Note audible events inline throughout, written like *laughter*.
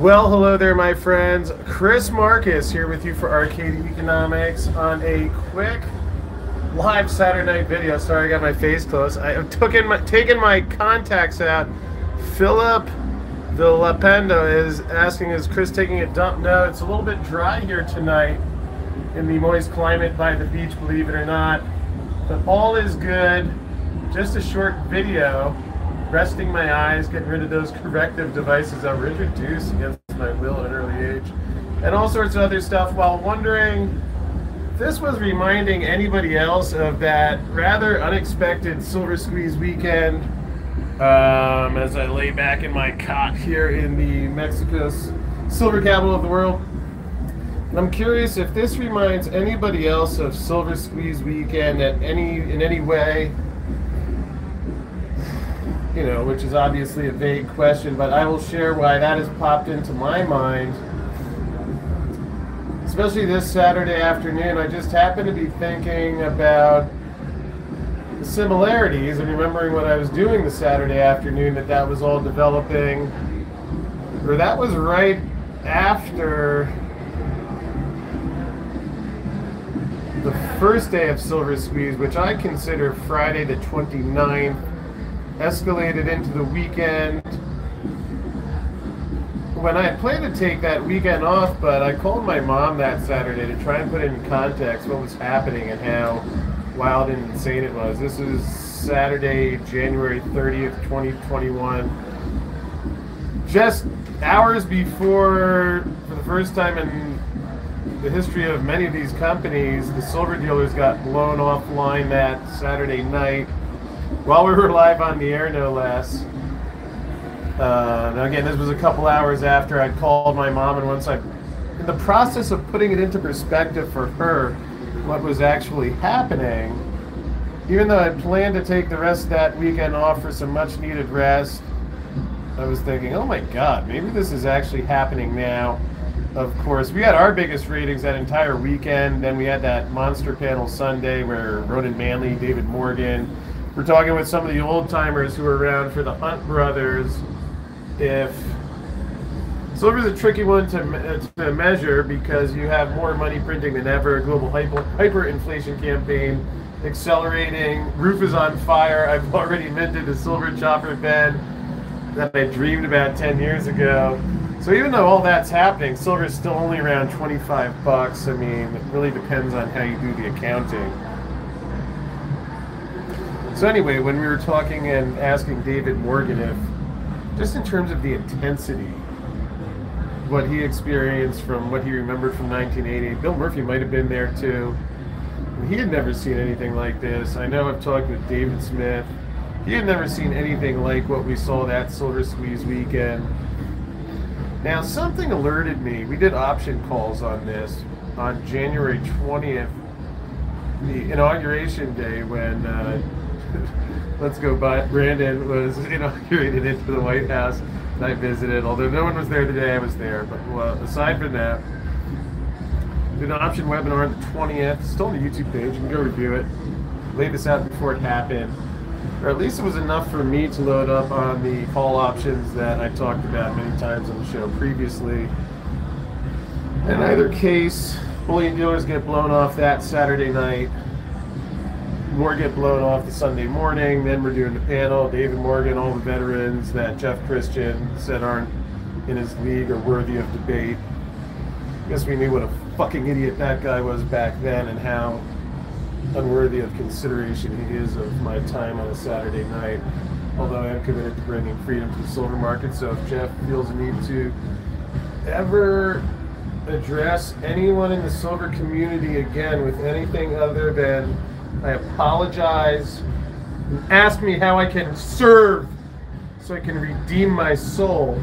Well, hello there, my friends. Chris Marcus here with you for Arcadia Economics on a quick live Saturday night video. Sorry, I got my face close. I have taken my, taken my contacts out. Philip the Lapendo is asking, is Chris taking a dump? No, it's a little bit dry here tonight in the moist climate by the beach, believe it or not. But all is good. Just a short video resting my eyes, getting rid of those *laughs* corrective devices I were introduced against my will at an early age, and all sorts of other stuff while wondering this was reminding anybody else of that rather unexpected Silver Squeeze weekend um, as I lay back in my cot here in the Mexico's silver capital of the world. And I'm curious if this reminds anybody else of Silver Squeeze weekend at any in any way you know, which is obviously a vague question, but I will share why that has popped into my mind. Especially this Saturday afternoon, I just happened to be thinking about the similarities and remembering what I was doing the Saturday afternoon that that was all developing. Or that was right after the first day of Silver Squeeze, which I consider Friday the 29th escalated into the weekend. When I planned to take that weekend off, but I called my mom that Saturday to try and put in context what was happening and how wild and insane it was. This is Saturday, January 30th, 2021. Just hours before, for the first time in the history of many of these companies, the silver dealers got blown offline that Saturday night while we were live on the air, no less. Uh, again, this was a couple hours after I'd called my mom, and once I, in the process of putting it into perspective for her, what was actually happening, even though I planned to take the rest of that weekend off for some much needed rest, I was thinking, oh my god, maybe this is actually happening now. Of course, we had our biggest ratings that entire weekend. Then we had that monster panel Sunday where Ronan Manly, David Morgan, we're talking with some of the old timers who were around for the Hunt brothers. If silver's a tricky one to, to measure because you have more money printing than ever, global hyper, hyperinflation campaign accelerating, roof is on fire. I've already minted a silver chopper bed that I dreamed about 10 years ago. So even though all that's happening, silver is still only around 25 bucks. I mean, it really depends on how you do the accounting. So anyway, when we were talking and asking David Morgan if, just in terms of the intensity, what he experienced from what he remembered from 1980, Bill Murphy might have been there too. He had never seen anything like this. I know I've talked with David Smith. He had never seen anything like what we saw that Silver Squeeze weekend. Now, something alerted me. We did option calls on this on January 20th, the inauguration day, when uh, *laughs* Let's Go But Brandon was inaugurated into the White House. I visited, although no one was there today, I was there. But well, aside from that, did an option webinar on the 20th. Still on the YouTube page. You can go review it. Laid this out before it happened. Or at least it was enough for me to load up on the call options that I talked about many times on the show previously. In either case, bullion dealers get blown off that Saturday night more get blown off the Sunday morning. Then we're doing the panel. David Morgan, all the veterans that Jeff Christian said aren't in his league or worthy of debate. I guess we knew what a fucking idiot that guy was back then and how unworthy of consideration he is of my time on a Saturday night. Although I am committed to bringing freedom to the silver market, so if Jeff feels a need to ever address anyone in the silver community again with anything other than I apologize. Ask me how I can serve so I can redeem my soul.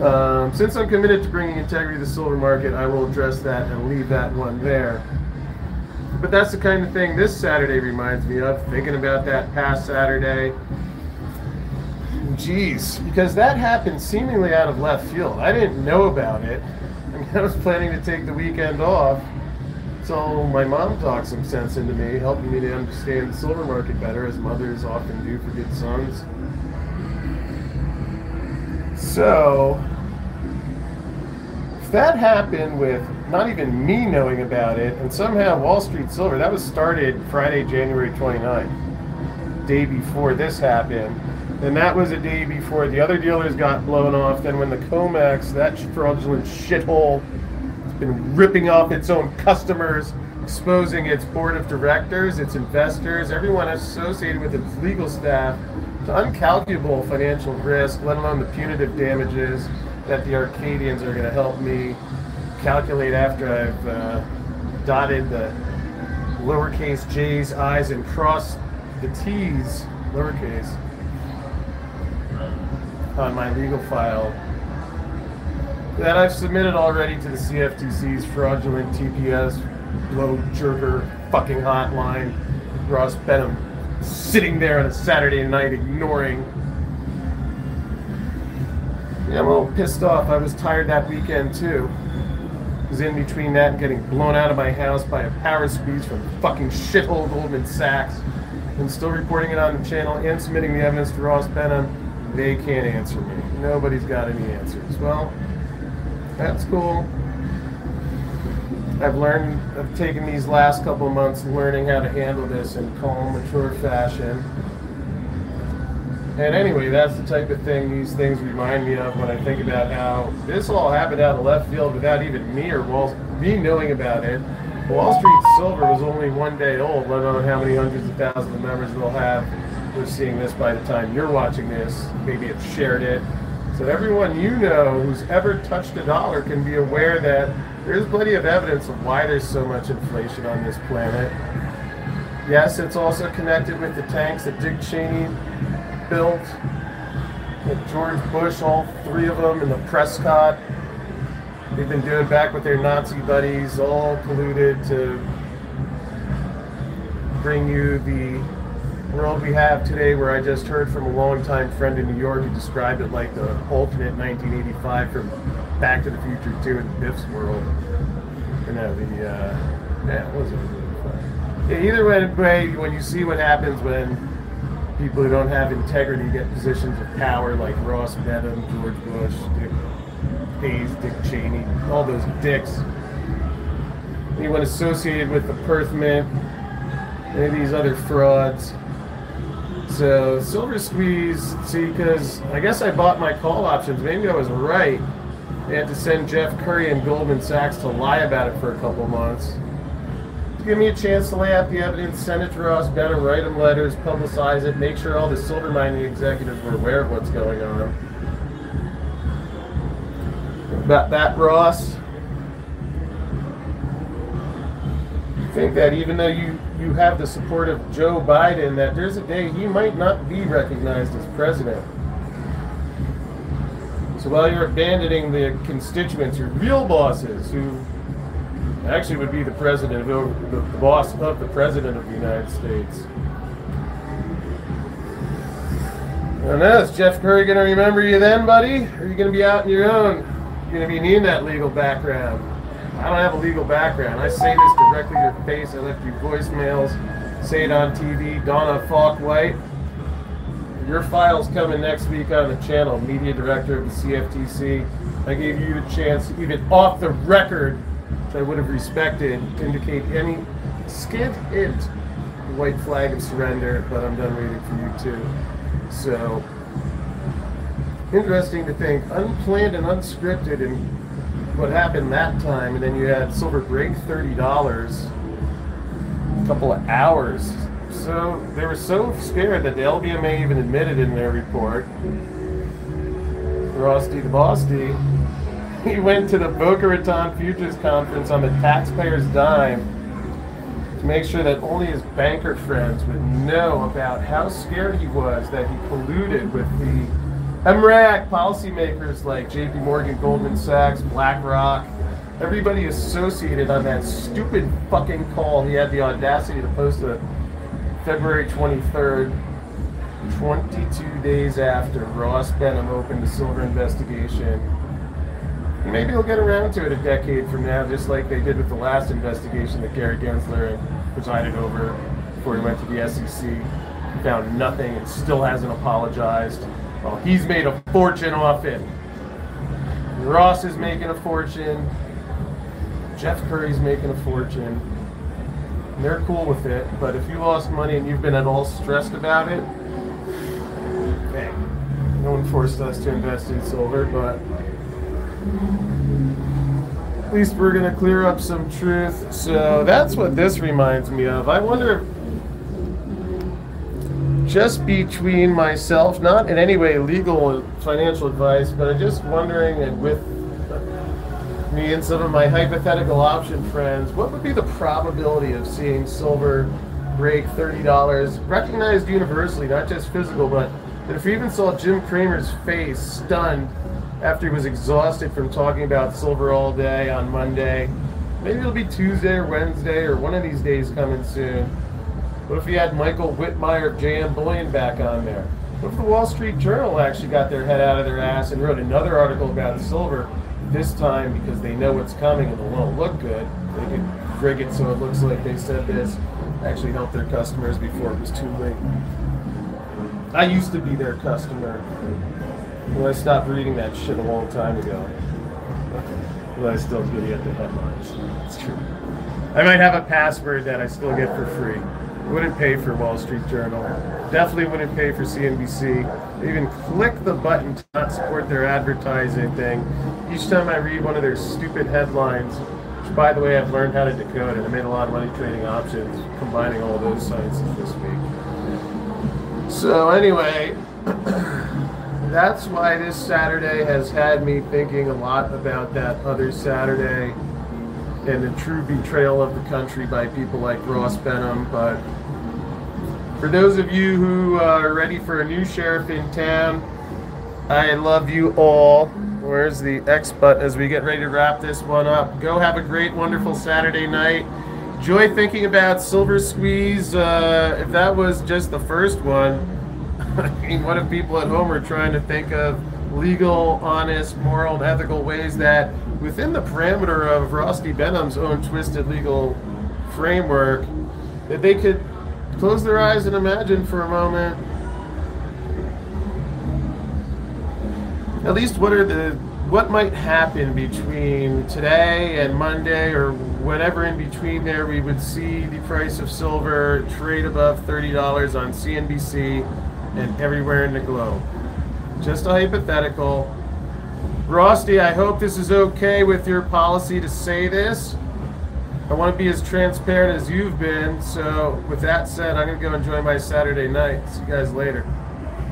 Um, since I'm committed to bringing integrity to the silver market, I will address that and leave that one there. But that's the kind of thing this Saturday reminds me of, thinking about that past Saturday. Jeez, because that happened seemingly out of left field. I didn't know about it. *laughs* I mean, I was planning to take the weekend off so my mom talked some sense into me, helping me to understand the silver market better, as mothers often do for good sons. So if that happened with not even me knowing about it, and somehow Wall Street Silver, that was started Friday, January 29th, day before this happened, and that was a day before the other dealers got blown off. Then when the COMEX, that fraudulent shithole, been ripping off its own customers, exposing its board of directors, its investors, everyone associated with its legal staff to uncalculable financial risk, let alone the punitive damages that the Arcadians are going to help me calculate after I've uh, dotted the lowercase j's, i's, and crossed the t's, lowercase, on my legal file that I've submitted already to the CFTC's fraudulent TPS blow jerker fucking hotline. Ross Behnam sitting there on a Saturday night ignoring. Yeah, I'm a little pissed off. I was tired that weekend too. Was in between that and getting blown out of my house by a power squeeze from fucking shithole Goldman Sachs, and still reporting it on the channel and submitting the evidence to Ross Behnam. They can't answer me. Nobody's got any answers. Well, that's cool. I've learned, I've taken these last couple months learning how to handle this in calm, mature fashion. And anyway, that's the type of thing these things remind me of when I think about how this all happened out of left field without even me or Wall, me knowing about it. Wall Street Silver was only one day old, let alone how many hundreds of thousands of members we'll have. We're seeing this by the time you're watching this. Maybe it's shared it. So everyone you know who's ever touched a dollar can be aware that there's plenty of evidence of why there's so much inflation on this planet. Yes, it's also connected with the tanks that Dick Cheney built, with George Bush, all three of them, and the Prescott. They've been doing back with their Nazi buddies, all colluded to bring you the world we have today, where I just heard from a longtime friend in New York who described it like the alternate 1985 from Back to the Future 2 in Biff's world. You know, the, uh, yeah, it fun. Yeah, either way, when you see what happens when people who don't have integrity get positions of power like Ross Behnam, George Bush, Dick Hayes, Dick Cheney, all those dicks. Anyone associated with the Perth Mint, any of these other frauds, so uh, Silver Squeeze, see, because I guess I bought my call options. Maybe I was right. They had to send Jeff Currie and Goldman Sachs to lie about it for a couple months. To give me a chance to lay out the evidence, send it to Ross Behnam, write him letters, publicize it, make sure all the silver mining executives were aware of what's going on. About that, Ross, think that even though you, you have the support of Joe Biden, that there's a day he might not be recognized as president. So while you're abandoning the constituents, your real bosses, who actually would be the president, of, the, the boss of the president of the United States. I don't know, is Jeff Currie going to remember you then, buddy? Or are you going to be out on your own? You're going to be needing that legal background. I don't have a legal background. I say this directly to your face. I left you voicemails, say it on TV. Donna Falk White, your file's coming next week on the channel. Media director of the CFTC. I gave you the chance, even off the record, which I would have respected, to indicate any skid hint white flag of surrender, but I'm done waiting for you too. So, interesting to think, unplanned and unscripted and what happened that time, and then you had Silver break thirty dollars, a couple of hours. So they were so scared that the LBMA even admitted in their report. Frosty the Bosty, *laughs* he went to the Boca Raton Futures Conference on the taxpayer's dime to make sure that only his banker friends would know about how scared he was that he colluded with the MRAC policymakers like JP Morgan, Goldman Sachs, BlackRock, everybody associated on that stupid fucking call. He had the audacity to post a February 23rd, 22 days after Ross Behnam opened the silver investigation. Maybe he'll get around to it a decade from now, just like they did with the last investigation that Gary Gensler presided over before he went to the SEC. Found nothing and still hasn't apologized. Well, he's made a fortune off it. Ross is making a fortune. Jeff Currie's making a fortune. And they're cool with it. But if you lost money and you've been at all stressed about it, hey, no one forced us to invest in silver, but at least we're going to clear up some truth. So that's what this reminds me of. I wonder just between myself, not in any way legal financial advice, but I'm just wondering, and with me and some of my hypothetical option friends, what would be the probability of seeing silver break $30, recognized universally, not just physical, but that if you even saw Jim Cramer's face stunned after he was exhausted from talking about silver all day on Monday, maybe it'll be Tuesday or Wednesday or one of these days coming soon. What if you had Michael Wittmeyer JM Bullion back on there? What if the Wall Street Journal actually got their head out of their ass and wrote another article about silver? This time, because they know what's coming and it won't look good, they could rig it so it looks like they said this, actually help their customers before it was too late. I used to be their customer. Well, I stopped reading that shit a long time ago. But I still do get the headlines. It's true. I might have a password that I still get for free. Wouldn't pay for Wall Street Journal. Definitely wouldn't pay for CNBC. Even click the button to not support their advertising thing. Each time I read one of their stupid headlines, which by the way I've learned how to decode and I made a lot of money trading options, combining all those sciences this week. So anyway, *clears throat* that's why this Saturday has had me thinking a lot about that other Saturday and the true betrayal of the country by people like Ross Behnam, but for those of you who are ready for a new sheriff in town, I love you all. Where's the X button as we get ready to wrap this one up? Go have a great, wonderful Saturday night. Enjoy thinking about Silver Squeeze. Uh, if that was just the first one, *laughs* I mean, what if people at home are trying to think of legal, honest, moral, and ethical ways that, within the parameter of Rusty Behnam's own twisted legal framework, that they could close their eyes and imagine for a moment at least what are the what might happen between today and Monday or whatever in between there we would see the price of silver trade above $30 on CNBC and everywhere in the globe. Just a hypothetical. Rusty, I hope this is okay with your policy to say this. I want to be as transparent as you've been. So, with that said, I'm going to go enjoy my Saturday night. See you guys later.